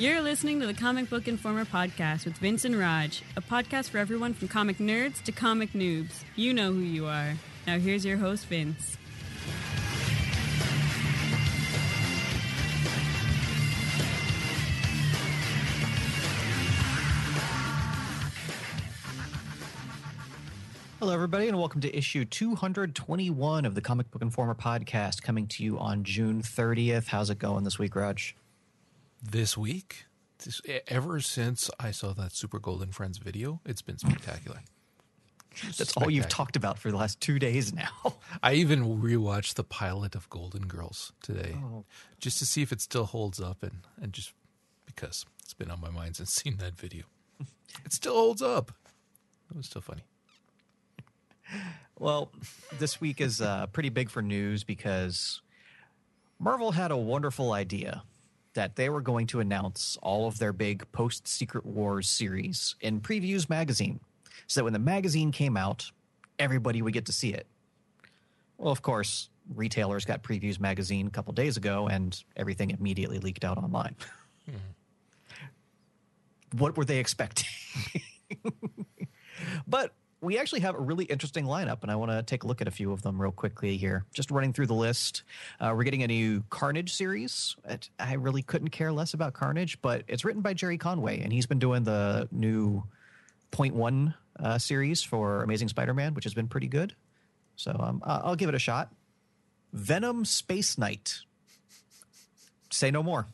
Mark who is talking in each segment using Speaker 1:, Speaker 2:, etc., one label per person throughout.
Speaker 1: You're listening to the Comic Book Informer podcast with Vince and Raj, a podcast for everyone from comic nerds to comic noobs. You know who you are. Now, here's your host, Vince.
Speaker 2: Hello, everybody, and welcome to issue 221 of the Comic Book Informer podcast, coming to you on June 30th. How's it going this week, Raj?
Speaker 3: This week, this, ever since I saw that Super Golden Friends video, it's been spectacular.
Speaker 2: That's all you've talked about for the last two days now.
Speaker 3: I even rewatched the pilot of Golden Girls today,
Speaker 2: Oh.
Speaker 3: just to see if it still holds up, and and just because it's been on my mind since seeing that video, it still holds up. It was still funny.
Speaker 2: Well, this week is uh, pretty big for news because Marvel had a wonderful idea that they were going to announce all of their big post Secret Wars series in Previews magazine so that when the magazine came out, everybody would get to see it. Well, of course, retailers got Previews magazine a couple days ago and everything immediately leaked out online. Mm-hmm. What were they expecting? but we actually have a really interesting lineup, and I want to take a look at a few of them real quickly here. Just running through the list. Uh, we're getting a new Carnage series. I really couldn't care less about Carnage, but it's written by Gerry Conway, and he's been doing the new Point One uh, series for Amazing Spider-Man, which has been pretty good. So um, I'll give it a shot. Venom Space Knight. Say no more.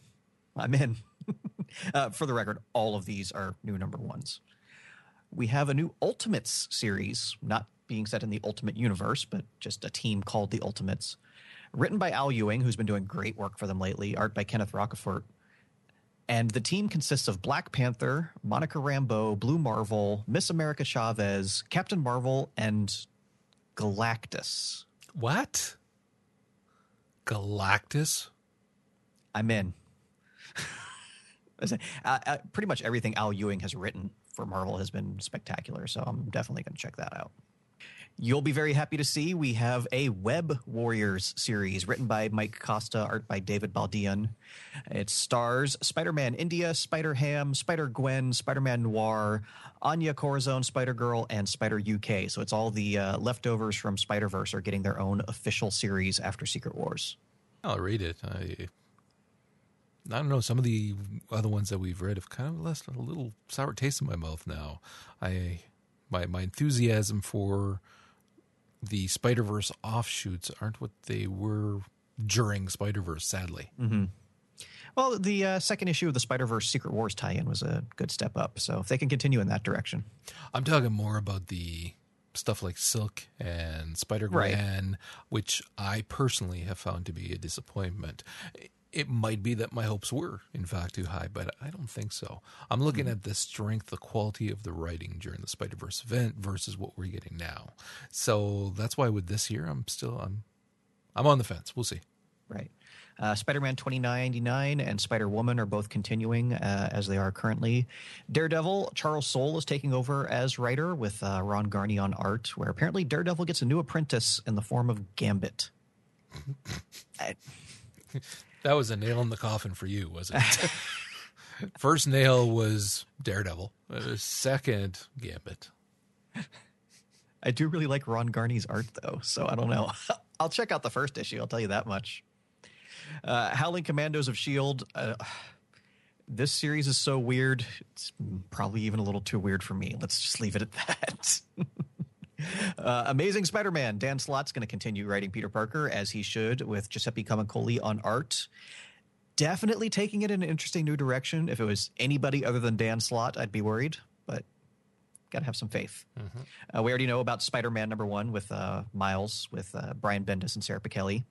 Speaker 2: I'm in. uh, for the record, all of these are new number ones we have a new Ultimates series, not being set in the Ultimate Universe, but just a team called the Ultimates. Written by Al Ewing, who's been doing great work for them lately, art by Kenneth Rocafort. And the team consists of Black Panther, Monica Rambeau, Blue Marvel, Miss America Chavez, Captain Marvel, and Galactus.
Speaker 3: What? Galactus?
Speaker 2: I'm in. Uh, uh, pretty much everything Al Ewing has written for Marvel has been spectacular, so I'm definitely going to check that out. You'll be very happy to see we have a Web Warriors series written by Mike Costa, art by David Baldeon. It stars Spider Man India, Spider Ham, Spider Gwen, Spider Man Noir, Anya Corazon, Spider Girl, and Spider UK. So it's all the uh, leftovers from Spider Verse are getting their own official series after Secret Wars.
Speaker 3: I'll read it. I I don't know. Some of the other ones that we've read have kind of left a little sour taste in my mouth now. I my my enthusiasm for the Spider Verse offshoots aren't what they were during Spider Verse. Sadly,
Speaker 2: Well, the uh, second issue of the Spider Verse Secret Wars tie in was a good step up. So if they can continue in that direction.
Speaker 3: I'm talking more about the stuff like Silk and Spider
Speaker 2: Right.
Speaker 3: Gwen, which I personally have found to be a disappointment. It might be that my hopes were, in fact, too high, but I don't think so. I'm looking at the strength, the quality of the writing during the Spider Verse event versus what we're getting now. So that's why with this year, I'm still I'm I'm on the fence. We'll see.
Speaker 2: Right. Uh, Spider Man 2099 and Spider Woman are both continuing uh, as they are currently. Daredevil, Charles Soule is taking over as writer with uh, Ron Garney on art, where apparently Daredevil gets a new apprentice in the form of Gambit. I-
Speaker 3: That was a nail in the coffin for you, wasn't it? First nail was Daredevil. Uh, second, Gambit.
Speaker 2: I do really like Ron Garney's art, though, so I don't know. I'll check out the first issue. I'll tell you that much. Uh, Howling Commandos of Shield. Uh, this series is so weird. It's probably even a little too weird for me. Let's just leave it at that. uh, Amazing Spider-Man. Dan Slott's going to continue writing Peter Parker as he should, with Giuseppe Camuncoli on art. Definitely taking it in an interesting new direction. If it was anybody other than Dan Slott, I'd be worried, but got to have some faith. Uh, we already know about Spider Man number one with uh, Miles, with uh, Brian Bendis and Sara Pichelli.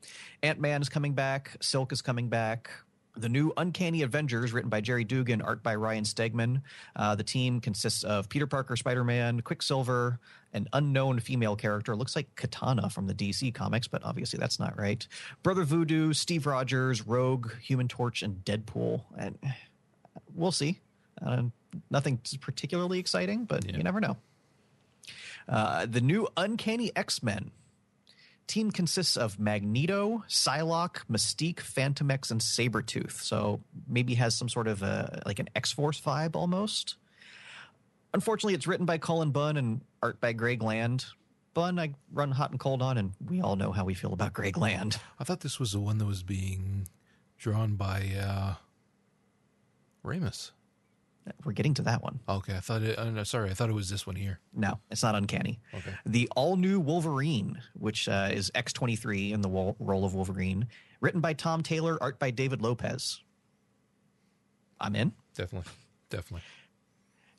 Speaker 2: Ant Man is coming back. Silk is coming back. The new Uncanny Avengers, written by Gerry Duggan, art by Ryan Stegman. Uh, the team consists of Peter Parker, Spider Man, Quicksilver, an unknown female character. Looks like Katana from the DC comics, but obviously that's not right. Brother Voodoo, Steve Rogers, Rogue, Human Torch, and Deadpool. And we'll see. Uh, nothing particularly exciting, but
Speaker 3: Yeah.
Speaker 2: you never know. Uh, the new Uncanny X Men. Team consists of Magneto, Psylocke, Mystique, Fantomex, and Sabretooth. So maybe has some sort of a like an X Force vibe almost. Unfortunately, it's written by Cullen Bunn and art by Greg Land. Bunn, I run hot and cold on, and we all know how we feel about Greg Land.
Speaker 3: I thought this was the one that was being drawn by uh, Ramos.
Speaker 2: We're getting to that one.
Speaker 3: Okay, I thought it. No, sorry, I thought it was this one here.
Speaker 2: No, it's not uncanny.
Speaker 3: Okay.
Speaker 2: The all new Wolverine, which uh, is X23 in the wo- role of Wolverine, written by Tom Taylor, art by David Lopez. I'm in.
Speaker 3: Definitely, definitely.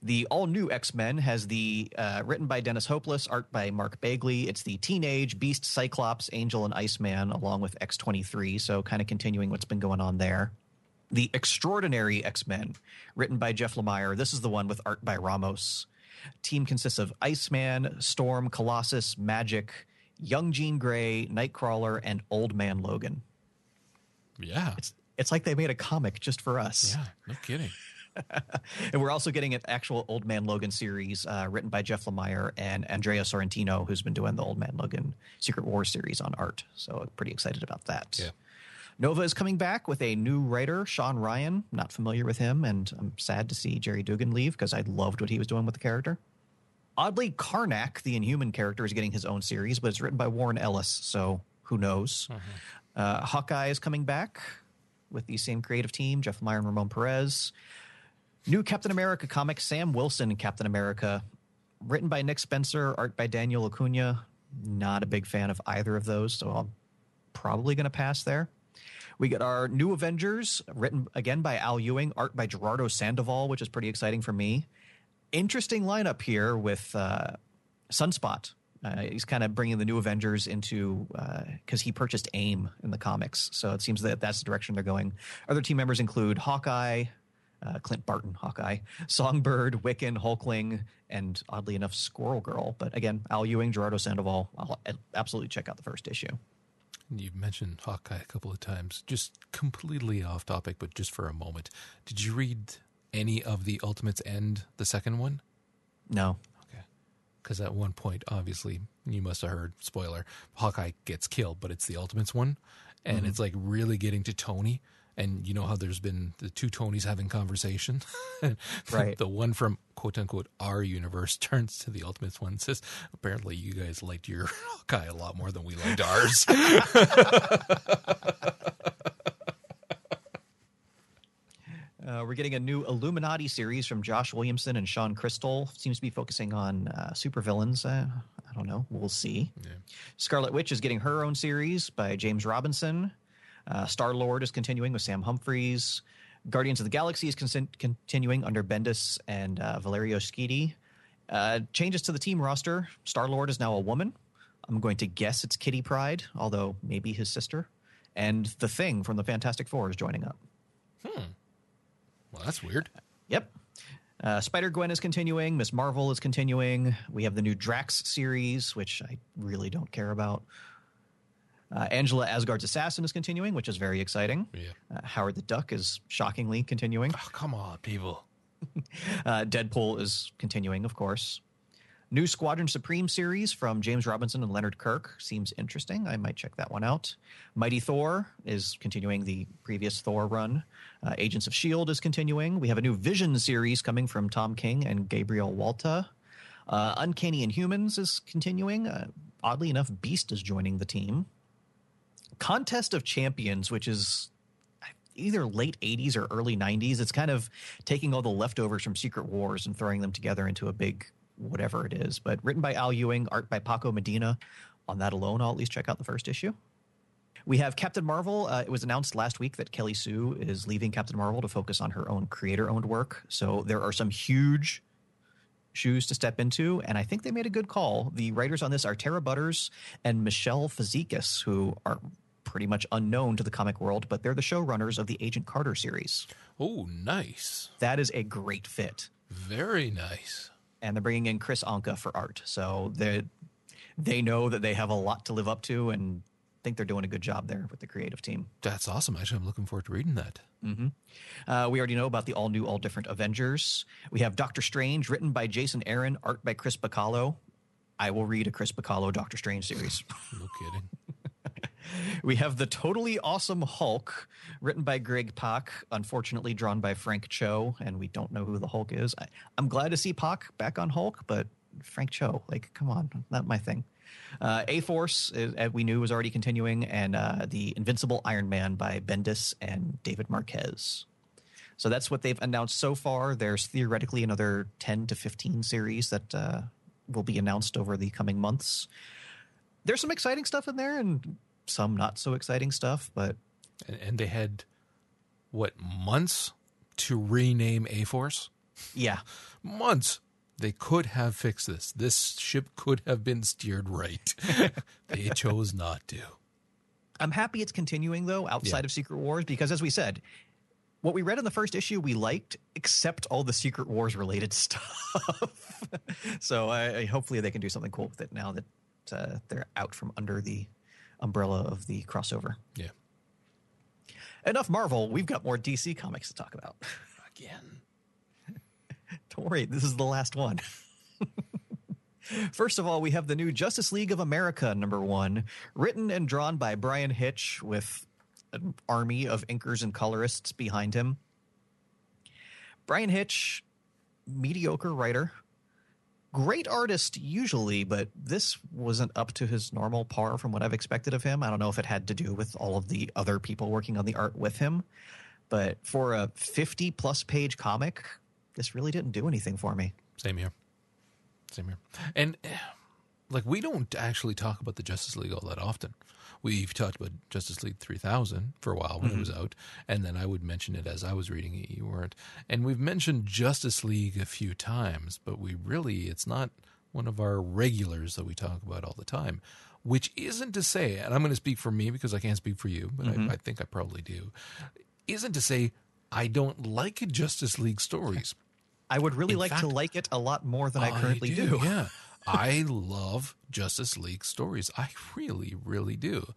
Speaker 2: The all new X Men has the uh, written by Dennis Hopeless, art by Mark Bagley. It's the teenage Beast, Cyclops, Angel, and Iceman, along with X23. So, kind of continuing what's been going on there. The Extraordinary X Men, written by Jeff Lemire. This is the one with art by Ramos. Team consists of Iceman, Storm, Colossus, Magik, Young Jean Grey, Nightcrawler, and Old Man Logan.
Speaker 3: Yeah,
Speaker 2: It's it's like they made a comic just for us.
Speaker 3: yeah, no kidding.
Speaker 2: And we're also getting an actual Old Man Logan series uh, written by Jeff Lemire and Andrea Sorrentino, who's been doing the Old Man Logan Secret War series on art. So pretty excited about that.
Speaker 3: Yeah.
Speaker 2: Nova is coming back with a new writer, Sean Ryan. Not familiar with him, and I'm sad to see Gerry Duggan leave because I loved what he was doing with the character. Oddly, Karnak, the Inhuman character, is getting his own series, but it's written by Warren Ellis, so who knows? Uh, Hawkeye is coming back with the same creative team, Jeff Lemire and Ramon Perez. New Captain America comic, Sam Wilson Captain America, written by Nick Spencer, art by Daniel Acuna. Not a big fan of either of those, so I'm probably going to pass there. We get our new Avengers, written again by Al Ewing, art by Gerardo Sandoval, which is pretty exciting for me. Interesting lineup here with uh, Sunspot. Uh, he's kind of bringing the new Avengers into because he purchased AIM in the comics, so it seems that that's the direction they're going. Other team members include Hawkeye, uh, Clint Barton, Hawkeye, Songbird, Wiccan, Hulkling, and oddly enough, Squirrel Girl. But again, Al Ewing, Gerardo Sandoval. I'll absolutely check out the first issue.
Speaker 3: You've mentioned Hawkeye a couple of times. Just completely off topic, but just for a moment. Did you read any of the Ultimates End, the second one?
Speaker 2: No,
Speaker 3: Okay. Because at one point, obviously, you must have heard, spoiler, Hawkeye gets killed, but it's the Ultimates one. And mm-hmm. it's like really getting to Tony. And you know how there's been the two Tonys having conversation?
Speaker 2: Right.
Speaker 3: the one from quote unquote our universe turns to the Ultimates one and says, apparently you guys liked your Hawkeye a lot more than we liked ours.
Speaker 2: Uh, we're getting a new Illuminati series from Josh Williamson and Shawn Crystal. Seems to be focusing on uh, supervillains. Uh, I don't know. We'll see.
Speaker 3: Yeah.
Speaker 2: Scarlet Witch is getting her own series by James Robinson. Uh, Star Lord is continuing with Sam Humphries. Guardians of the Galaxy is con- continuing under Bendis and uh, Valerio Schiti. Uh, changes to the team roster. Star Lord is now a woman. I'm going to guess it's Kitty Pryde, although maybe his sister. And the Thing from the Fantastic Four is joining up. Hmm.
Speaker 3: Well, that's weird.
Speaker 2: Yep. Uh, Spider Gwen is continuing. Miss Marvel is continuing. We have the new Drax series, which I really don't care about. Uh, Angela Asgard's Assassin is continuing, which is very exciting.
Speaker 3: Yeah.
Speaker 2: Uh, Howard the Duck is shockingly continuing.
Speaker 3: Oh, come on, people.
Speaker 2: Uh, Deadpool is continuing, of course. New Squadron Supreme series from James Robinson and Leonard Kirk seems interesting. I might check that one out. Mighty Thor is continuing the previous Thor run. Uh, Agents of S.H.I.E.L.D. is continuing. We have a new Vision series coming from Tom King and Gabriel Walta. Uh, Uncanny Inhumans is continuing. Uh, oddly enough, Beast is joining the team. Contest of Champions, which is either late 80s or early 90s. It's kind of taking all the leftovers from Secret Wars and throwing them together into a big whatever it is. But written by Al Ewing, art by Paco Medina. On that alone, I'll at least check out the first issue. We have Captain Marvel. Uh, it was announced last week that Kelly Sue is leaving Captain Marvel to focus on her own creator owned work. So there are some huge shoes to step into, and I think they made a good call. The writers on this are Tara Butters and Michelle Fazekas, who are pretty much unknown to the comic world, but they're the showrunners of the Agent Carter series.
Speaker 3: Oh, nice.
Speaker 2: That is a great fit.
Speaker 3: Very nice.
Speaker 2: And they're bringing in Kris Anka for art. So they they know that they have a lot to live up to and think they're doing a good job there with the creative team.
Speaker 3: That's awesome. Actually, I'm looking forward to reading that.
Speaker 2: Uh, we already know about the all new, all different Avengers. We have Doctor Strange, written by Jason Aaron, art by Chris Bachalo. I will read a Chris Bachalo Doctor Strange series.
Speaker 3: No kidding.
Speaker 2: We have the totally awesome Hulk, written by Greg Pak, unfortunately drawn by Frank Cho, and we don't know who the Hulk is. I, I'm glad to see Pak back on Hulk, but Frank Cho, like, come on, not my thing. Uh, A Force, as we knew, was already continuing, and uh, the Invincible Iron Man by Bendis and David Marquez. So that's what they've announced so far. There's theoretically another 10 to 15 series that uh, will be announced over the coming months. There's some exciting stuff in there and some not so exciting stuff, but
Speaker 3: And, and they had what months to rename A Force?
Speaker 2: yeah,
Speaker 3: Months. They could have fixed this. This ship could have been steered right. they chose not to.
Speaker 2: I'm happy it's continuing though outside
Speaker 3: Yeah.
Speaker 2: of Secret Wars because as we said, what we read in the first issue we liked, except all the Secret Wars related stuff. so I, I hopefully they can do something cool with it now that uh, they're out from under the umbrella of the crossover.
Speaker 3: Yeah.
Speaker 2: Enough Marvel. We've got more DC comics to talk about.
Speaker 3: Again.
Speaker 2: Don't worry, this is the last one. First of all, we have the new Justice League of America number one, written and drawn by Bryan Hitch with an army of inkers and colorists behind him. Bryan Hitch, mediocre writer, great artist usually, but this wasn't up to his normal par from what I've expected of him. I don't know if it had to do with all of the other people working on the art with him, but for a 50 plus page comic, this really didn't do anything for me.
Speaker 3: Same here. Same here. And eh, like we don't actually talk about the Justice League all that often. We've talked about Justice League 3000 for a while when it was mm-hmm. out, and then I would mention it as I was reading it. You weren't. And we've mentioned Justice League a few times, but we really, it's not one of our regulars that we talk about all the time. Which isn't to say, and I'm going to speak for me because I can't speak for you, but I, mm-hmm. I think I probably do, isn't to say I don't like Justice League stories.
Speaker 2: I would really
Speaker 3: In
Speaker 2: like to like it a lot more than I currently do.
Speaker 3: Yeah. I love Justice League stories. I really, really do.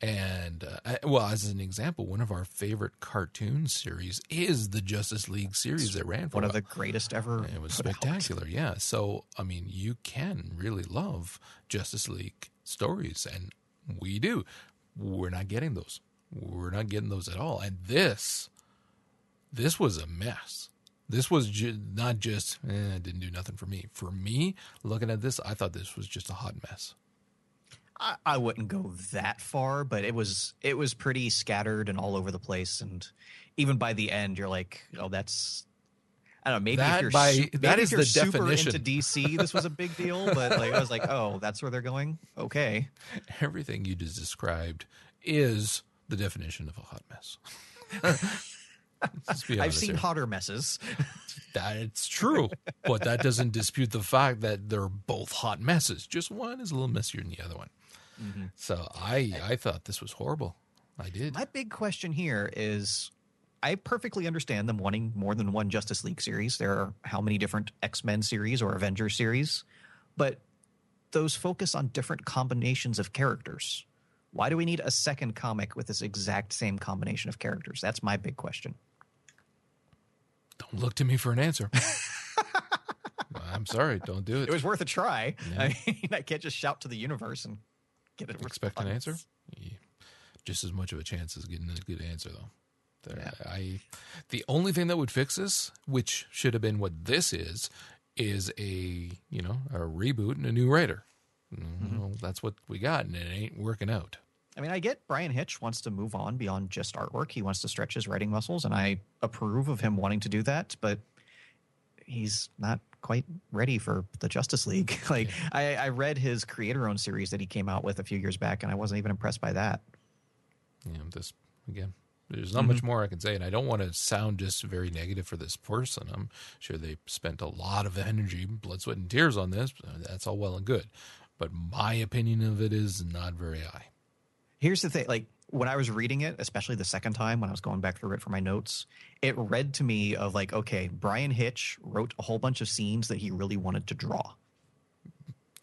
Speaker 3: And, uh, well, as an example, one of our favorite cartoon series is the Justice League series that ran for
Speaker 2: One of the greatest ever.
Speaker 3: it was
Speaker 2: put out.
Speaker 3: spectacular, yeah. So, I mean, you can really love Justice League stories, and we do. We're not getting those. We're not getting those at all. And this, this was a mess. This was ju- not just, eh, it didn't do nothing for me. For me, looking at this, I thought this was just a hot mess.
Speaker 2: I, I wouldn't go that far, but it was it was pretty scattered and all over the place. And even by the end, you're like, oh, that's. I don't know. Maybe
Speaker 3: That
Speaker 2: if you're
Speaker 3: by-
Speaker 2: su-
Speaker 3: that
Speaker 2: maybe
Speaker 3: is
Speaker 2: if you're
Speaker 3: the
Speaker 2: super
Speaker 3: definition.
Speaker 2: into DC, this was a big deal. But like, I was like, oh, that's where they're going. Okay,
Speaker 3: Everything you just described is the definition of a hot mess.
Speaker 2: I've seen
Speaker 3: here.
Speaker 2: hotter messes.
Speaker 3: That's true, but that doesn't dispute the fact that they're both hot messes. Just one is a little messier than the other one. Mm-hmm. So I I thought this was horrible. I did.
Speaker 2: My big question here is I perfectly understand them wanting more than one Justice League series. There are how many different X Men series or Avengers series, but those focus on different combinations of characters. Why do we need a second comic with this exact same combination of characters? That's my big question.
Speaker 3: Don't look to me for an answer. I'm sorry. Don't do it.
Speaker 2: It was worth a try. I mean, I can't just shout to the universe and get a
Speaker 3: Expect an answer. Yeah. Just as much of a chance as getting a good answer, though. There- I the only thing that would fix this, which should have been what this is, is a you know a reboot and a new writer. Mm-hmm. Well, that's what we got, and it ain't working out.
Speaker 2: I mean, I get Bryan Hitch wants to move on beyond just artwork. He wants to stretch his writing muscles, and I approve of him wanting to do that, but he's not quite ready for the Justice League. like, I, I read his creator owned series that he came out with a few years back, and I wasn't even impressed by that.
Speaker 3: know, this again. There's not mm-hmm. much more I can say, and I don't want to sound just very negative for this person. I'm sure they spent a lot of energy, blood, sweat, and tears on this. That's all well and good, but my opinion of it is not very high.
Speaker 2: Here's the thing like, when I was reading it, especially the second time when I was going back through it for my notes, it read to me of like, okay, Bryan Hitch wrote a whole bunch of scenes that he really wanted to draw.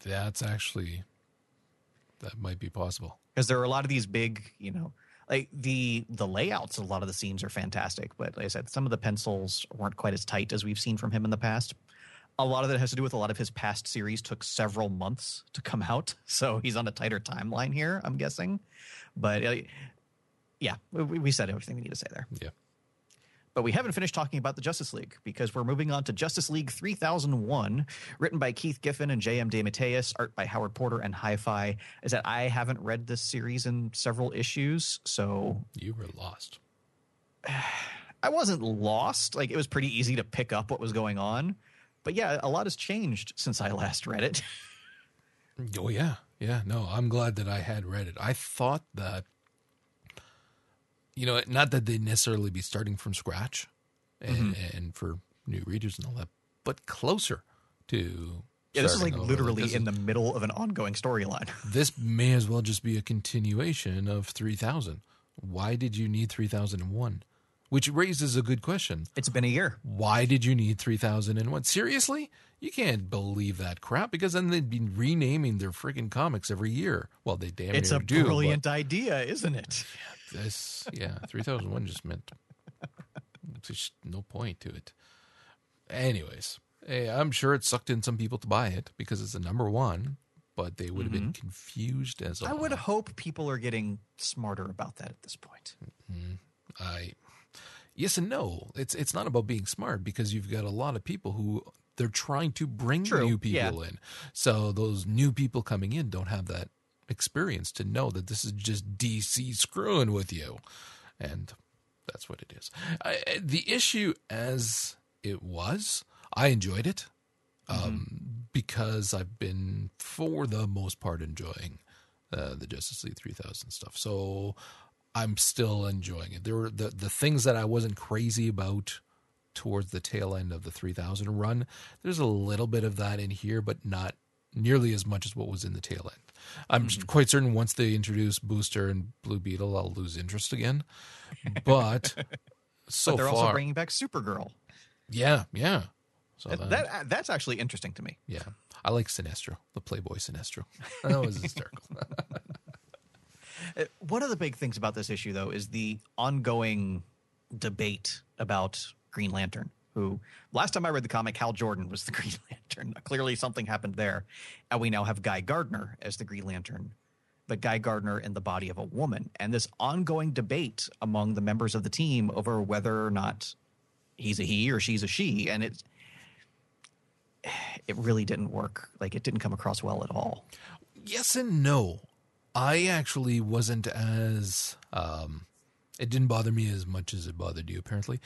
Speaker 3: That's actually that might be possible.
Speaker 2: because there are a lot of these big, you know, like the the layouts of a lot of the scenes are fantastic, but like I said, some of the pencils weren't quite as tight as we've seen from him in the past. A lot of that has to do with a lot of his past series took several months to come out, so he's on a tighter timeline here. I'm guessing, but uh, yeah, we, we said everything we need to say there.
Speaker 3: Yeah.
Speaker 2: But we haven't finished talking about the Justice League because we're moving on to Justice League 3001, written by Keith Giffen and J.M. DeMatteis, art by Howard Porter and Hi-Fi. Is that I haven't read this series in several issues, so
Speaker 3: You were lost.
Speaker 2: I wasn't lost. Like it was pretty easy to pick up what was going on. But yeah, a lot has changed since I last read it.
Speaker 3: Oh yeah, yeah. No, I'm glad that I had read it. I thought that, you know, not that they'd necessarily be starting from scratch, and, mm-hmm. and for new readers and all that, but closer to.
Speaker 2: yeah, this is like literally
Speaker 3: this
Speaker 2: in the middle of an ongoing storyline.
Speaker 3: This may as well just be a continuation of 3000. Why did you need 3001? Which raises a good question.
Speaker 2: It's been a year.
Speaker 3: Why did you need 3001? Seriously? You can't believe that crap because then they'd be renaming their freaking comics every year. Well, they damn
Speaker 2: It's
Speaker 3: near
Speaker 2: a
Speaker 3: do.
Speaker 2: brilliant idea, isn't it?
Speaker 3: But this, yeah, 3001 just meant there's no point to it. Anyways, eh, I'm sure it sucked in some people to buy it because it's the number one, but they would have been confused as
Speaker 2: Mm-hmm. I
Speaker 3: all.
Speaker 2: would hope people are getting smarter about that at this point.
Speaker 3: I yes and no. It's it's not about being smart because you've got a lot of people who they're trying to bring
Speaker 2: True,
Speaker 3: new people
Speaker 2: yeah.
Speaker 3: in. So those new people coming in don't have that experience to know that this is just DC screwing with you, and that's what it is. I, the issue as it was, I enjoyed it um, because I've been for the most part enjoying uh, the Justice League 3000 stuff. So I'm still enjoying it. There were the the things that I wasn't crazy about towards the tail end of the 3000 run. There's a little bit of that in here, but not nearly as much as what was in the tail end. I'm mm-hmm. quite certain once they introduce Booster and Blue Beetle, I'll lose interest again. But so
Speaker 2: but they're
Speaker 3: far,
Speaker 2: also bringing back Supergirl.
Speaker 3: yeah, yeah. So
Speaker 2: That,
Speaker 3: that,
Speaker 2: that that's actually interesting to me.
Speaker 3: yeah, I like Sinestro, the Playboy Sinestro. That was hysterical.
Speaker 2: Uh, One of the big things about this issue, though, is the ongoing debate about Green Lantern. Who last time I read the comic, Hal Jordan was the Green Lantern. Clearly, something happened there, and we now have Guy Gardner as the Green Lantern, but Guy Gardner in the body of a woman, and this ongoing debate among the members of the team over whether or not he's a he or she's a she, and it it really didn't work. Like it didn't come across well at all.
Speaker 3: yes and no. I actually wasn't as um it didn't bother me as much as it bothered you apparently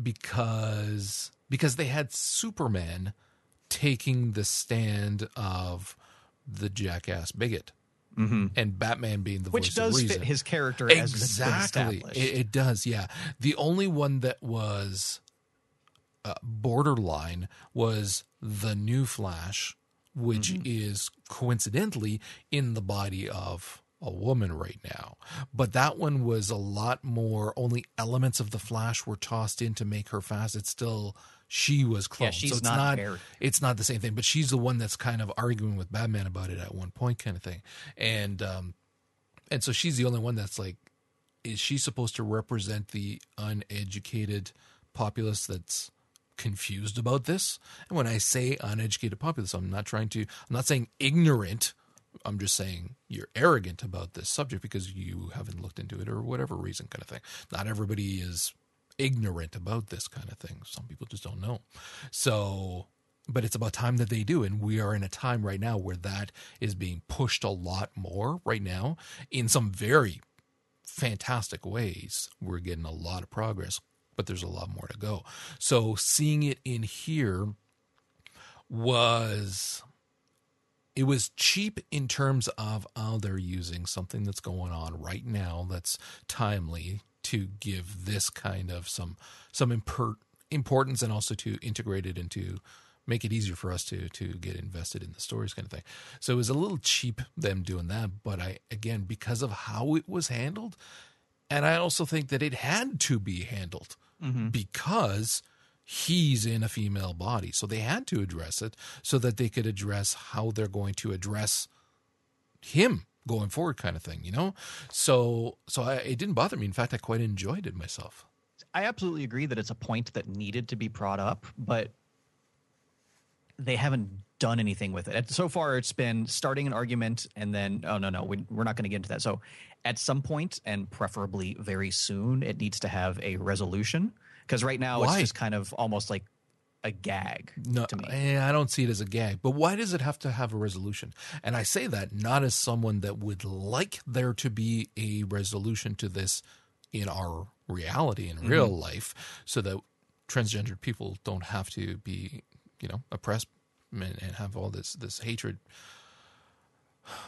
Speaker 3: because because they had Superman taking the stand of the jackass bigot and Batman being the
Speaker 2: Which
Speaker 3: voice
Speaker 2: does
Speaker 3: of reason.
Speaker 2: fit his character as it's been
Speaker 3: exactly. It, it does yeah. The only one that was uh, borderline was the new flash which
Speaker 2: Mm-hmm.
Speaker 3: is coincidentally in the body of a woman right now but that one was a lot more only elements of the flash were tossed in to make her fast it's still she was cloned
Speaker 2: Yeah, she's
Speaker 3: so it's
Speaker 2: not
Speaker 3: not
Speaker 2: Barry.
Speaker 3: it's not the same thing but she's the one that's kind of arguing with batman about it at one point kind of thing and um and so she's the only one that's like is she supposed to represent the uneducated populace that's confused about this. And when i say uneducated populace i'm not trying to i'm not saying ignorant. I'm just saying you're arrogant about this subject because you haven't looked into it or whatever reason kind of thing. Not everybody is ignorant about this kind of thing. Some people just don't know. So but it's about time that they do. And we are in a time right now where that is being pushed a lot more right now in some very fantastic ways. We're getting a lot of progress but there's a lot more to go so seeing it in here was it was cheap in terms of how they're using something that's going on right now that's timely to give this kind of some some imper- importance and also to integrate it into make it easier for us to to get invested in the stories kind of thing. So it was a little cheap them doing that, but I again because of how it was handled and I also think that it had to be handled Mm-hmm. because he's in a female body. So they had to address it so that they could address how they're going to address him going forward kind of thing, you know? So so I, it didn't bother me. In fact, I quite enjoyed it myself.
Speaker 2: I absolutely agree that it's a point that needed to be brought up, but they haven't done anything with it. So far, it's been starting an argument and then, oh, no, no, we, we're not going to get into that. So at some point, and preferably very soon, it needs to have a resolution. Because right now,
Speaker 3: Why?
Speaker 2: it's just kind of almost like a gag
Speaker 3: No,
Speaker 2: to me.
Speaker 3: eh, I don't see it as a gag. But why does it have to have a resolution? And I say that not as someone that would like there to be a resolution to this in our reality in real
Speaker 2: Mm-hmm.
Speaker 3: life, so that transgendered people don't have to be, you know, oppressed and, and have all this this hatred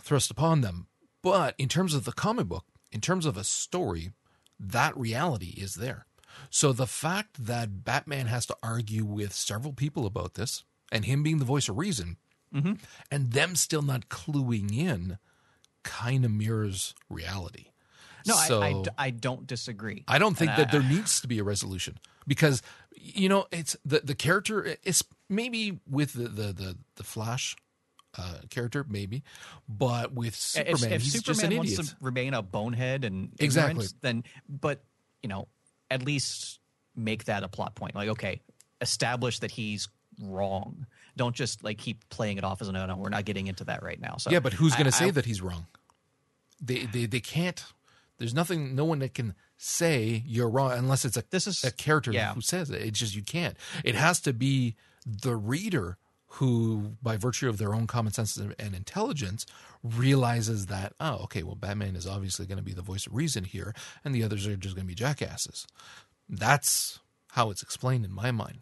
Speaker 3: thrust upon them. But in terms of the comic book, in terms of a story, that reality is there. So the fact that Batman has to argue with several people about this, and him being the voice of reason, mm-hmm. and them still not cluing in, kind of mirrors reality.
Speaker 2: no,
Speaker 3: so,
Speaker 2: I, I I don't disagree.
Speaker 3: I don't think
Speaker 2: And
Speaker 3: that there needs to be a resolution because you know it's the the character it's maybe with the the the, the Flash uh, character maybe, but with Superman
Speaker 2: if, if
Speaker 3: he's
Speaker 2: Superman
Speaker 3: just an
Speaker 2: wants
Speaker 3: idiot.
Speaker 2: to remain a bonehead and
Speaker 3: Exactly.
Speaker 2: then but you know at least make that a plot point. Like okay, establish that he's wrong. Don't just like keep playing it off as no, no. We're not getting into that right now. So
Speaker 3: yeah, but who's going to say
Speaker 2: I-
Speaker 3: that he's wrong? They they they can't. There's nothing. No one that can say you're wrong unless it's a
Speaker 2: This is-
Speaker 3: a character
Speaker 2: yeah.
Speaker 3: who says it. It's just you can't. It has to be the reader who, by virtue of their own common sense and intelligence, realizes that oh, okay, well, Batman is obviously going to be the voice of reason here, and the others are just going to be jackasses. That's how it's explained in my mind.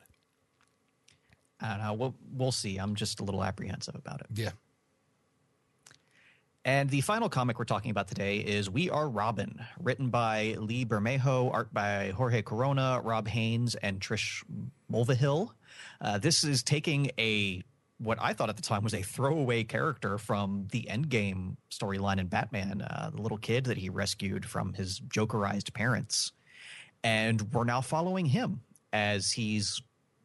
Speaker 2: I don't know. We'll, we'll see. I'm just a little apprehensive about it.
Speaker 3: Yeah.
Speaker 2: And the final comic we're talking about today is We Are Robin, written by Lee Bermejo, art by Jorge Corona, Rob Haynes, and Trish Mulvihill. Uh, this is taking a what I thought at the time was a throwaway character from the Endgame storyline in Batman, uh, the little kid that he rescued from his Jokerized parents, and we're now following him as he's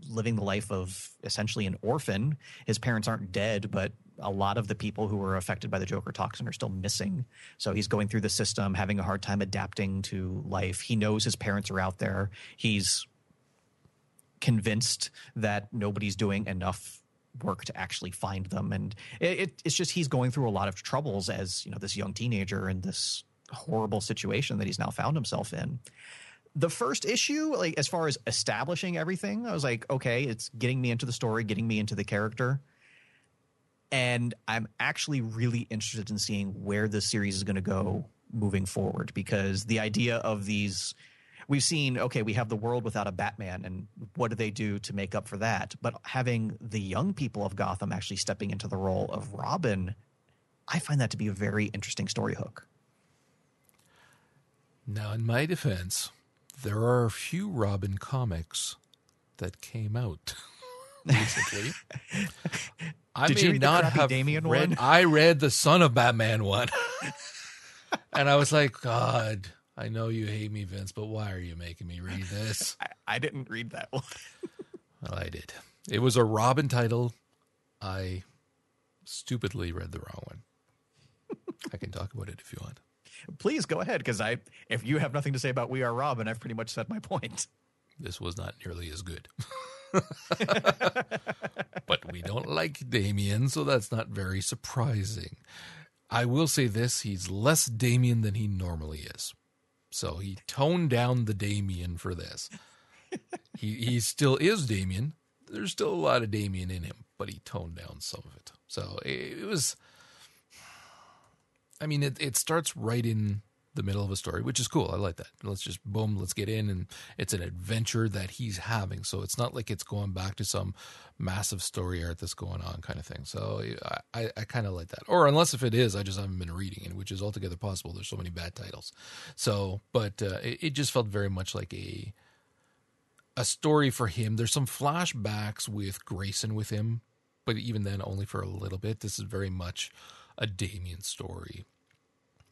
Speaker 2: living the life of essentially an orphan. His parents aren't dead, but a lot of the people who were affected by the Joker toxin are still missing. So he's going through the system, having a hard time adapting to life. He knows his parents are out there. He's convinced that nobody's doing enough work to actually find them and it, it, it's just he's going through a lot of troubles as you know this young teenager in this horrible situation that he's now found himself in the first issue like as far as establishing everything i was like okay it's getting me into the story getting me into the character and i'm actually really interested in seeing where this series is going to go moving forward because the idea of these we've seen okay we have the world without a batman and what do they do to make up for that? But having the young people of gotham actually stepping into the role of robin i find that to be a very interesting story hook.
Speaker 3: Now, in my defense, there are a few Robin comics that came out recently. I
Speaker 2: Did
Speaker 3: may
Speaker 2: you read
Speaker 3: not have
Speaker 2: Damian
Speaker 3: read,
Speaker 2: one?
Speaker 3: I read the Son of Batman one, and I was like, God, I know you hate me, Vince, but why are you making me read this?
Speaker 2: I, I didn't read that one
Speaker 3: Well, I did. It was a Robin title. I stupidly read the wrong one. I can talk about it if you want.
Speaker 2: please go ahead because i if you have nothing to say about we are robin i've pretty much said my point
Speaker 3: this was not nearly as good. but we don't like Damian, so that's not very surprising. I will say this he's less Damian than he normally is. So he toned down the Damian for this. he he still is Damian. There's still a lot of Damian in him, but he toned down some of it. So it, it was I mean, it, it starts right in the middle of a story, which is cool. I like that. Let's just boom, let's get in, and it's an adventure that he's having. So it's not like it's going back to some massive story arc that's going on, kind of thing. So I, I, I kind of like that. Or unless if it is, I just haven't been reading it, which is altogether possible. There's so many bad titles. So, but uh, it, it just felt very much like a a story for him. There's some flashbacks with Grayson with him, but even then, only for a little bit. This is very much a Damian story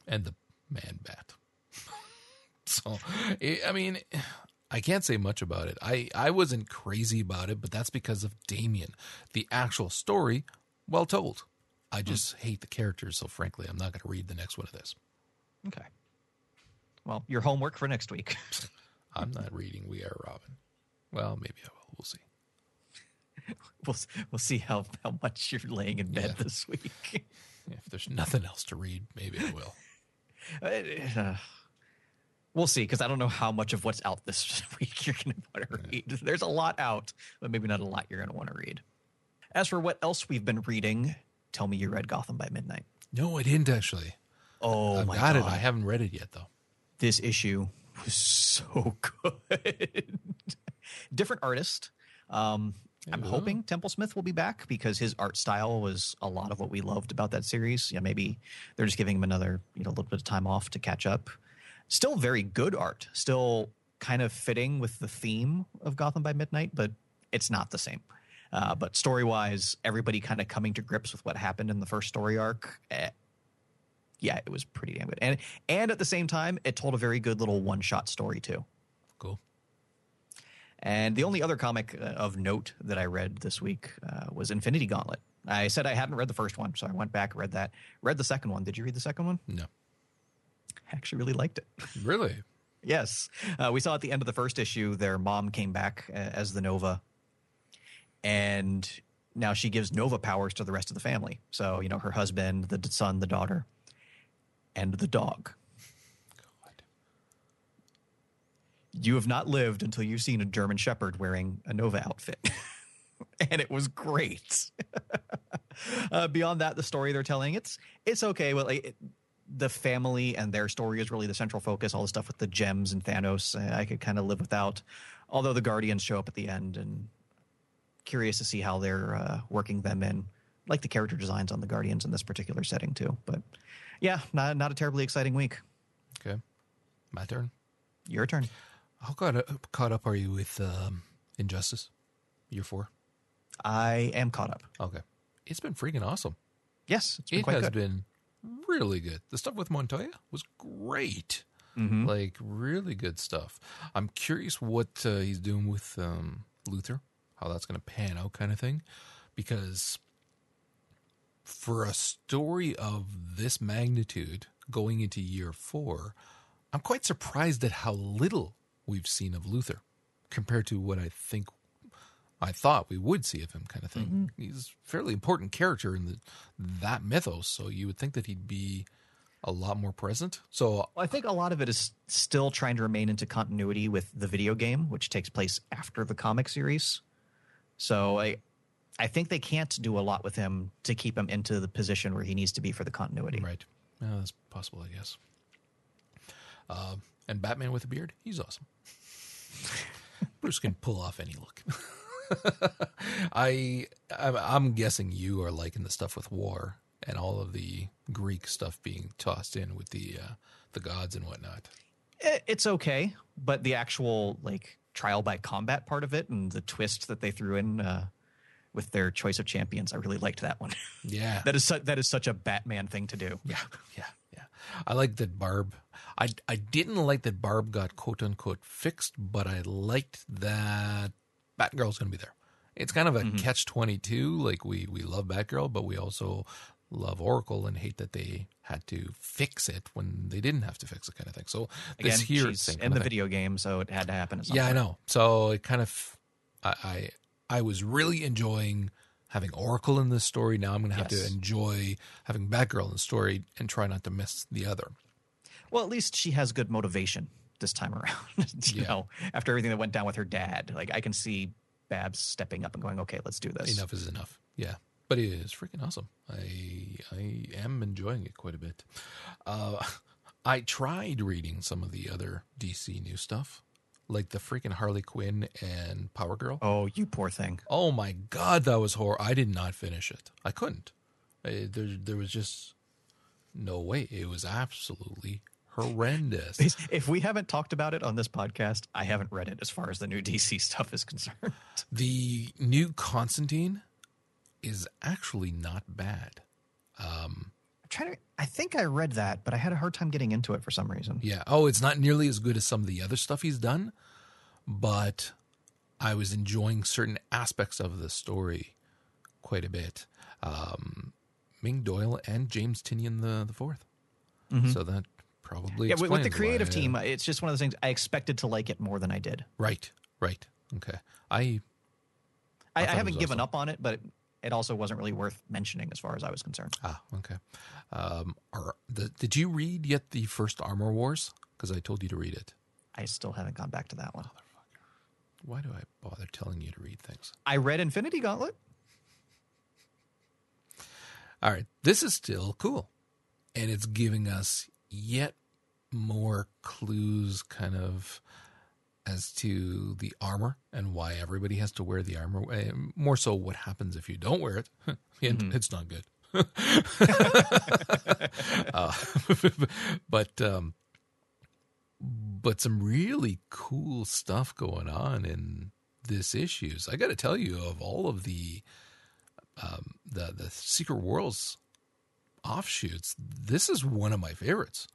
Speaker 3: and the man bat. so, it, I mean, I can't say much about it. I, I wasn't crazy about it, but that's because of Damian. The actual story, well told. I hmm. just hate the characters, so frankly, I'm not going to read the next one of this.
Speaker 2: okay well your homework for next week
Speaker 3: I'm not reading We Are Robin. Well, maybe I will. We'll see.
Speaker 2: we'll we'll see how how much you're laying in bed
Speaker 3: Yeah.
Speaker 2: this week.
Speaker 3: If there's nothing else to read, maybe I will.
Speaker 2: Uh, we'll see because I don't know how much of what's out this week you're going to want to read. There's a lot out, but maybe not a lot you're going to want to read. As for what else we've been reading, tell me you read Gotham by Midnight.
Speaker 3: No, I didn't actually.
Speaker 2: Oh
Speaker 3: I've
Speaker 2: my
Speaker 3: got
Speaker 2: god,
Speaker 3: it. I haven't read it yet, though.
Speaker 2: this issue was so good. Different artist. Um, I'm
Speaker 3: Yeah.
Speaker 2: hoping Templesmith will be back because his art style was a lot of what we loved about that series. Yeah, maybe they're just giving him another, you know, a little bit of time off to catch up. Still very good art. Still kind of fitting with the theme of Gotham by Midnight, but it's not the same. Uh, but story wise, everybody kind of coming to grips with what happened in the first story arc. eh, yeah, it was pretty damn good. And and at the same time, it told a very good little one shot story too.
Speaker 3: Cool.
Speaker 2: And the only other comic uh, of note that I read this week uh, was Infinity Gauntlet. I said I hadn't read the first one, so I went back, read that, read the second one. Did you read the second one?
Speaker 3: No.
Speaker 2: I actually really liked it.
Speaker 3: Really?
Speaker 2: yes. Uh, we saw at the end of the first issue, their mom came back uh, as the Nova. And now she gives Nova powers to the rest of the family. So, you know, her husband, the son, the daughter, and the dog.
Speaker 3: God.
Speaker 2: You have not lived until you've seen a German Shepherd wearing a Nova outfit. and it was great. uh, beyond that, the story they're telling, it's it's okay. Well, like, it, the family and their story is really the central focus. All the stuff with the gems and Thanos, uh, I could kind of live without. Although the Guardians show up at the end, and curious to see how they're uh, working them in. Like the character designs on the Guardians in this particular setting too. But yeah, not not a terribly exciting week.
Speaker 3: Okay. My turn.
Speaker 2: Your turn.
Speaker 3: How caught up, caught up are you with um, Injustice? Year four?
Speaker 2: I am caught up.
Speaker 3: Okay. It's been freaking awesome.
Speaker 2: Yes, it's been
Speaker 3: It has
Speaker 2: good.
Speaker 3: been really good. The stuff with Montoya was great.
Speaker 2: Mhm.
Speaker 3: Like, really good stuff. I'm curious what uh, he's doing with um, Luthor, how that's going to pan out, kind of thing. Because for a story of this magnitude going into year four, I'm quite surprised at how little we've seen of Luthor compared to what I think I thought we would see of him, kind of thing. He's a fairly important character in the that mythos, so you would think that he'd be a lot more present. So
Speaker 2: Well, I think a lot of it is still trying to remain into continuity with the video game, which takes place after the comic series. So I, I think they can't do a lot with him to keep him into the position where he needs to be for the continuity.
Speaker 3: Right. Yeah, that's possible, I guess. Uh, and Batman with a beard, he's awesome. Bruce can pull off any look. I, I'm, I'm guessing you are liking the stuff with war and all of the Greek stuff being tossed in with the uh, the gods and whatnot.
Speaker 2: Eh, It's okay, but the actual like trial by combat part of it and the twist that they threw in uh, with their choice of champions, I really liked that one.
Speaker 3: Yeah,
Speaker 2: that is su- that is such a Batman thing to do.
Speaker 3: Yeah, yeah, yeah. I like that Barb. I I didn't like that Barb got quote unquote fixed, but I liked that Batgirl's going to be there. It's kind of a mm-hmm. catch twenty two. Like we we love Batgirl, but we also love Oracle and hate that they had to fix it when they didn't have to fix it, kind of thing. So
Speaker 2: Again,
Speaker 3: this here
Speaker 2: she's in the
Speaker 3: thing.
Speaker 2: video game, so it had to happen.
Speaker 3: Yeah, I know. So it kind of, I, I, I was really enjoying having Oracle in this story. Now I'm going to have
Speaker 2: Yes.
Speaker 3: to enjoy having Batgirl in the story and try not to miss the other.
Speaker 2: Well, at least she has good motivation this time around. you
Speaker 3: Yeah.
Speaker 2: know, after everything that went down with her dad, like I can see Babs stepping up and going, "Okay, let's do this."
Speaker 3: Enough is enough. Yeah. But it is freaking awesome. I I am enjoying it quite a bit. Uh, I tried reading some of the other DC new stuff, like the freaking Harley Quinn and Power Girl.
Speaker 2: Oh, you poor thing.
Speaker 3: Oh my god, that was horror! I did not finish it. I couldn't. I, there, there was just no way. It was absolutely horrendous.
Speaker 2: If we haven't talked about it on this podcast, I haven't read it as far as the new DC stuff is concerned.
Speaker 3: the new Constantine is actually not bad.
Speaker 2: I'm trying to. I think I read that, but I had a hard time getting into it for some reason.
Speaker 3: Yeah. Oh, it's not nearly as good as some of the other stuff he's done, but I was enjoying certain aspects of the story quite a bit. Um, Ming Doyle and James Tynion the the 4th So that probably
Speaker 2: Yeah, with, the creative
Speaker 3: why, uh,
Speaker 2: team, it's just one of those things. I expected to like it more than I did.
Speaker 3: Right. Right. Okay. I
Speaker 2: I, I haven't given
Speaker 3: awesome.
Speaker 2: up on it, but it, it also wasn't really worth mentioning as far as I was concerned.
Speaker 3: Ah, okay. Um, are the, did you read yet the first Armor Wars? Because I told you to read it.
Speaker 2: I still haven't gone back to that one.
Speaker 3: Why do I bother telling you to read things?
Speaker 2: I read Infinity Gauntlet.
Speaker 3: All right, this is still cool, and it's giving us yet more clues, kind of, as to the armor and why everybody has to wear the armor. Uh, More so, what happens if you don't wear it? Hint, It's not good. uh, but um, but some really cool stuff going on in this issues. I got to tell you, of all of the um, the the Secret Wars offshoots, this is one of my favorites.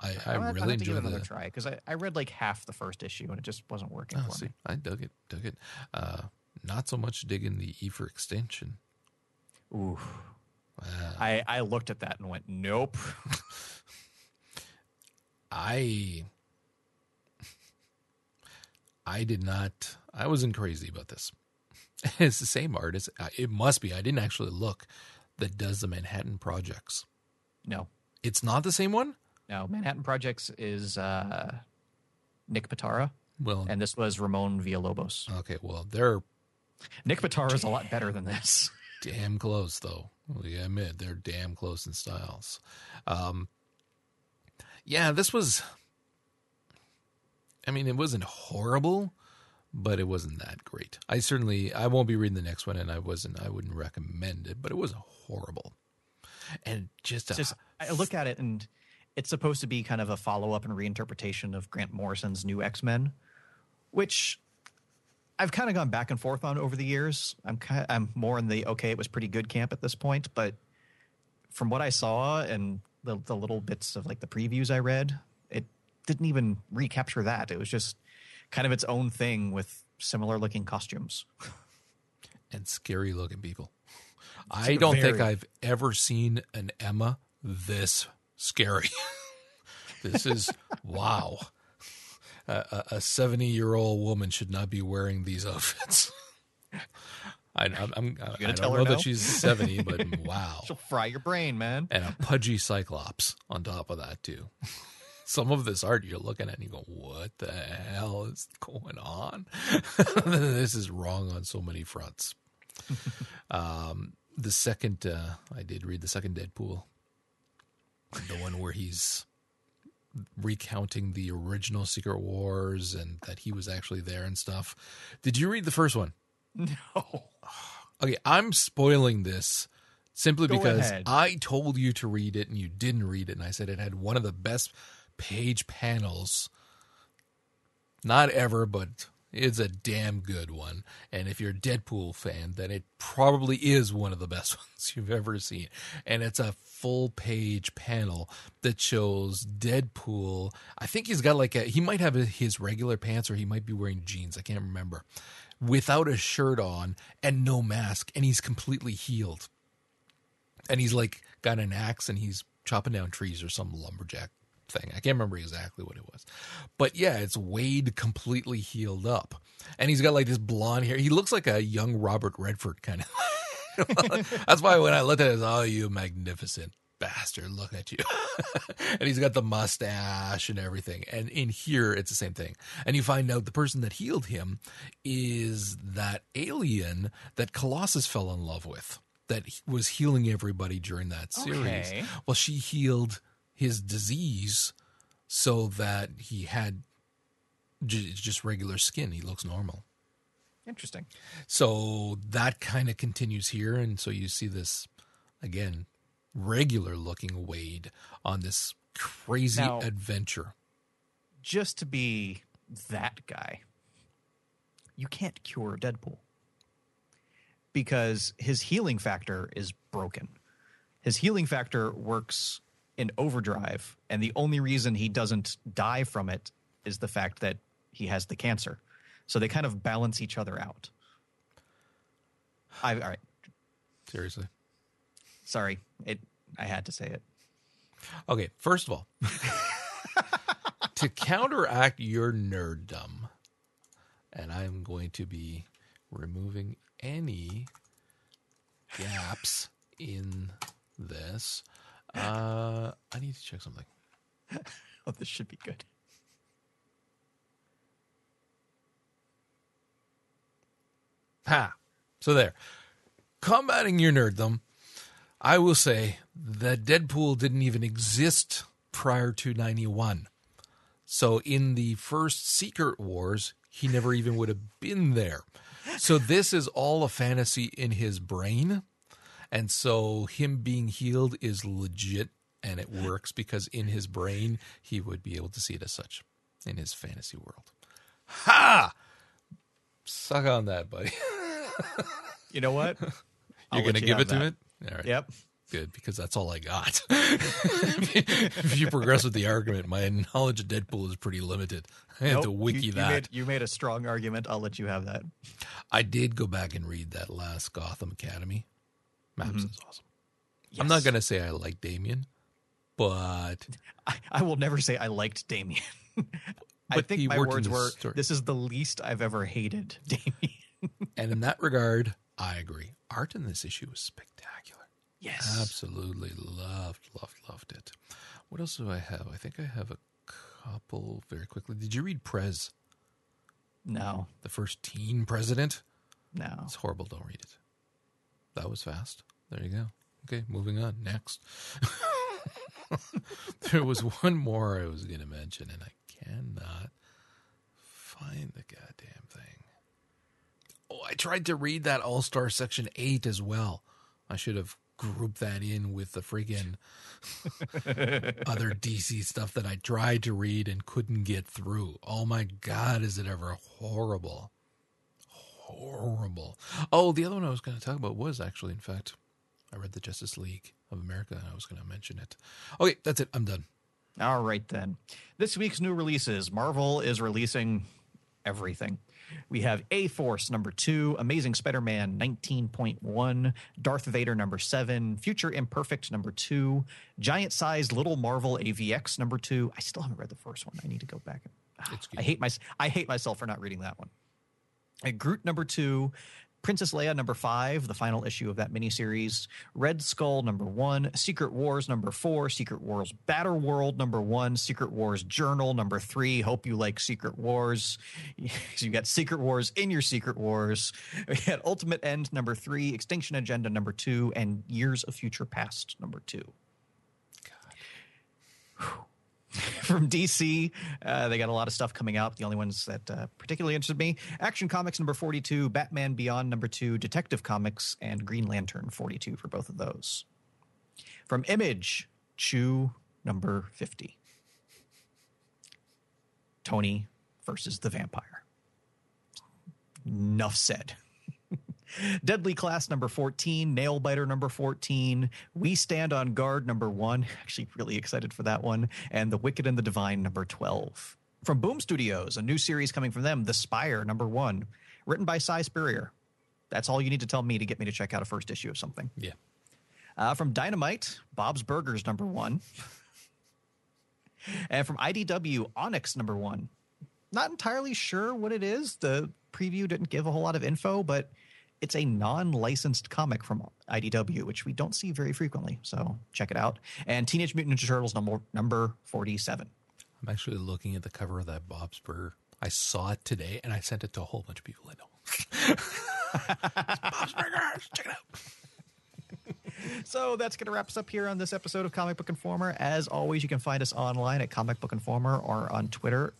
Speaker 3: I, I
Speaker 2: I'll
Speaker 3: really
Speaker 2: it another
Speaker 3: the.
Speaker 2: try because I, I read like half the first issue and it just wasn't working
Speaker 3: Oh,
Speaker 2: for
Speaker 3: see,
Speaker 2: me.
Speaker 3: I dug it, dug it. Uh, not so much digging the E for Extinction.
Speaker 2: Ooh,
Speaker 3: Uh,
Speaker 2: I, I looked at that and went, nope.
Speaker 3: I I did not. I wasn't crazy about this. It's the same artist. It must be. I didn't actually look. That does the Manhattan projects.
Speaker 2: No,
Speaker 3: It's not the same one.
Speaker 2: no. Manhattan Projects is uh, Nick Pitarra,
Speaker 3: Well,
Speaker 2: and this was Ramon Villalobos.
Speaker 3: okay. Well, they're
Speaker 2: Nick Pitarra is a lot better than this.
Speaker 3: damn close, though. We admit they're damn close in styles. Um, yeah, this was. I mean, it wasn't horrible, but it wasn't that great. I certainly I won't be reading the next one, and I wasn't. I wouldn't recommend it, but it wasn't horrible. And just, a,
Speaker 2: just I look at it and it's supposed to be kind of a follow up and reinterpretation of Grant Morrison's New X Men, which I've kind of gone back and forth on over the years. I'm kind I'm more in the okay, it was pretty good camp at this point, but from what I saw and the the little bits of like the previews I read, it didn't even recapture that. It was just kind of its own thing with similar looking costumes.
Speaker 3: and scary looking people. I don't think. I've ever seen an Emma this scary. this is wow. A seventy-year-old woman should not be wearing these outfits. I, I'm, I'm, I
Speaker 2: gonna
Speaker 3: don't
Speaker 2: tell
Speaker 3: know
Speaker 2: no?
Speaker 3: that she's seventy, but wow,
Speaker 2: She'll fry your brain, man.
Speaker 3: and a pudgy Cyclops on top of that too. Some of this art you're looking at and you go, "What the hell is going on?" this is wrong on so many fronts. um, the second, uh, I did read the second Deadpool, the one where he's recounting the original Secret Wars and that he was actually there and stuff. Did you read the first one?
Speaker 2: No.
Speaker 3: Okay, I'm spoiling this simply
Speaker 2: Go
Speaker 3: because
Speaker 2: ahead.
Speaker 3: I told you to read it and you didn't read it, and I said it had one of the best page panels. Not ever, but it's a damn good one. And if you're a Deadpool fan, then it probably is one of the best ones you've ever seen. And it's a full page panel that shows Deadpool. I think he's got like a, he might have his regular pants or he might be wearing jeans. I can't remember. Without a shirt on and no mask. And he's completely healed and he's like got an axe and he's chopping down trees or some lumberjack thing. I can't remember exactly what it was. But yeah, it's Wade completely healed up. And he's got like this blonde hair. He looks like a young Robert Redford kind of. That's why when I looked at it, I was, oh, you magnificent bastard. Look at you. and he's got the mustache and everything. And in here, it's the same thing. And you find out the person that healed him is that alien that Colossus fell in love with that was healing everybody during that series.
Speaker 2: Okay.
Speaker 3: Well, she healed his disease so that he had j- just regular skin. He looks normal.
Speaker 2: Interesting.
Speaker 3: So that kind of continues here. And so you see this, again, regular looking Wade on this crazy
Speaker 2: Now-
Speaker 3: adventure.
Speaker 2: just to be that guy, you can't cure Deadpool because his healing factor is broken. His healing factor works in overdrive, and the only reason he doesn't die from it is the fact that he has the cancer. So they kind of balance each other out. I, all right,
Speaker 3: Seriously.
Speaker 2: sorry, it. I had to say it.
Speaker 3: Okay, first of all, to counteract your nerddom, and I'm going to be removing any gaps in this. Uh, I need to check something.
Speaker 2: Oh, this should be good.
Speaker 3: Ha! So there. Combating your nerddom, I will say that Deadpool didn't even exist prior to 91. So in the first Secret Wars, he never even would have been there. So this is all a fantasy in his brain. And so him being healed is legit and it works because in his brain, he would be able to see it as such in his fantasy world. Ha! Suck on that, buddy.
Speaker 2: You know what?
Speaker 3: You're going to give it to
Speaker 2: that.
Speaker 3: it? All right.
Speaker 2: Yep.
Speaker 3: Good, because that's all I got. if you progress with the argument, my knowledge of Deadpool is pretty limited. I have to wiki
Speaker 2: you, you
Speaker 3: that.
Speaker 2: made, you made a strong argument. I'll let you have that.
Speaker 3: I did go back and read that last Gotham Academy. Maps
Speaker 2: Mm-hmm.
Speaker 3: is awesome. I'm not going to say I like Damian, but
Speaker 2: I, I will never say I liked Damian. I think my words were,
Speaker 3: story.
Speaker 2: "This is the least I've ever hated Damian."
Speaker 3: and in that regard, I agree. Art in this issue was spectacular.
Speaker 2: yes.
Speaker 3: Absolutely loved, loved, loved it. What else do I have? I think I have a couple very quickly. Did you read Prez,
Speaker 2: No.
Speaker 3: the first teen president?
Speaker 2: No.
Speaker 3: It's horrible. Don't read it. That was fast. There you go. Okay, moving on. Next. there was one more I was going to mention, and I cannot find the goddamn thing. Oh, I tried to read that All Star Section 8 as well. I should have grouped that in with the friggin' other DC stuff that I tried to read and couldn't get through. Oh my God, is it ever horrible? Oh, the other one I was going to talk about was actually, in fact, I read the Justice League of America and I was going to mention it. Okay, that's it. I'm done.
Speaker 2: All right, then. This week's new releases Marvel is releasing everything. We have A Force number two, Amazing Spider Man 19.1, Darth Vader number seven, Future Imperfect number two, Giant Sized Little Marvel AVX number two. I still haven't read the first one. I need to go back. and. I hate my I hate myself for not reading that one. Groot number two, Princess Leia number five, the final issue of that miniseries, Red Skull number one, Secret Wars number four, Secret Wars Battleworld number one, Secret Wars Journal number three. Hope you like Secret Wars. you got Secret Wars in your Secret Wars. We had Ultimate End number three, Extinction Agenda number two, and Years of Future Past number two. from DC. Uh, they got a lot of stuff coming out. The only ones that uh, particularly interested me Action Comics number 42, Batman Beyond number 2, Detective Comics, and Green Lantern 42 for both of those. From Image, Chew number 50. Tony versus the Vampire. Enough said. Deadly Class number 14, Nailbiter number 14, We Stand on Guard number 1, actually really excited for that one, and The Wicked and the Divine number 12. From Boom Studios, a new series coming from them, The Spire number 1, written by Si Spurrier. That's all you need to tell me to get me to check out a first issue of something.
Speaker 3: Yeah.
Speaker 2: Uh, from Dynamite, Bob's Burgers number 1. and from IDW, Onyx number 1. Not entirely sure what it is. The preview didn't give a whole lot of info, but it's a non-licensed comic from IDW, which we don't see very frequently. So check it out. And Teenage Mutant Ninja Turtles number number forty-seven.
Speaker 3: I'm actually looking at the cover of that Bob's Burger. I saw it today and I sent it to a whole bunch of people I know. Bob's Burgers, check it out.
Speaker 2: So that's going to wrap us up here on this episode of Comic Book Informer. As always, you can find us online at Comic Book Informer or on Twitter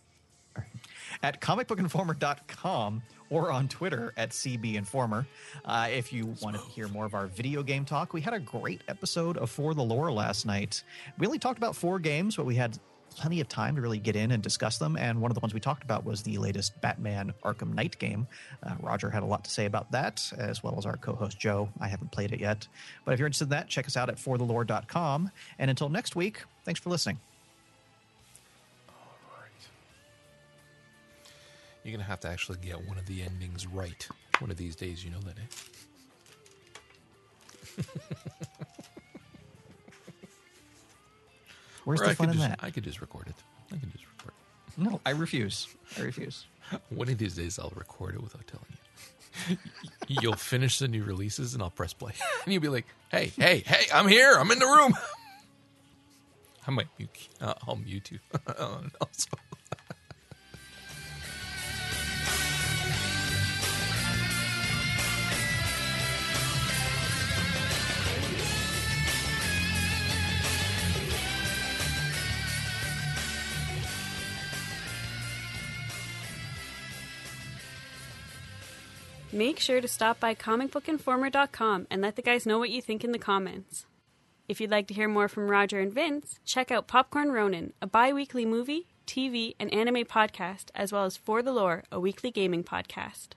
Speaker 2: at comicbookinformer.com or on Twitter at CB Informer. Uh, if you want to hear more of our video game talk, we had a great episode of For the Lore last night. We only talked about four games, but we had plenty of time to really get in and discuss them. And one of the ones we talked about was the latest Batman Arkham Knight game. Uh, Roger had a lot to say about that, as well as our co host Joe. I haven't played it yet. But if you're interested in that, check us out at forthelore.com. And until next week, thanks for listening.
Speaker 3: You're going to have to actually get one of the endings right one of these days. You know that, eh?
Speaker 2: Where's
Speaker 3: Or
Speaker 2: the
Speaker 3: I
Speaker 2: fun in
Speaker 3: just,
Speaker 2: that?
Speaker 3: I could just record it. I can just record
Speaker 2: No, I refuse. I refuse.
Speaker 3: One of these days, I'll record it without telling you. You'll finish the new releases, and I'll press play, and you'll be like, "Hey, hey, hey! I'm here. I'm in the room." I might mute. Uh, I'll mute you. also.
Speaker 1: Make sure to stop by comicbookinformer.com and let the guys know what you think in the comments. If you'd like to hear more from Roger and Vince, check out Popcorn Ronin, a bi weekly movie, TV, and anime podcast, as well as For the Lore, a weekly gaming podcast.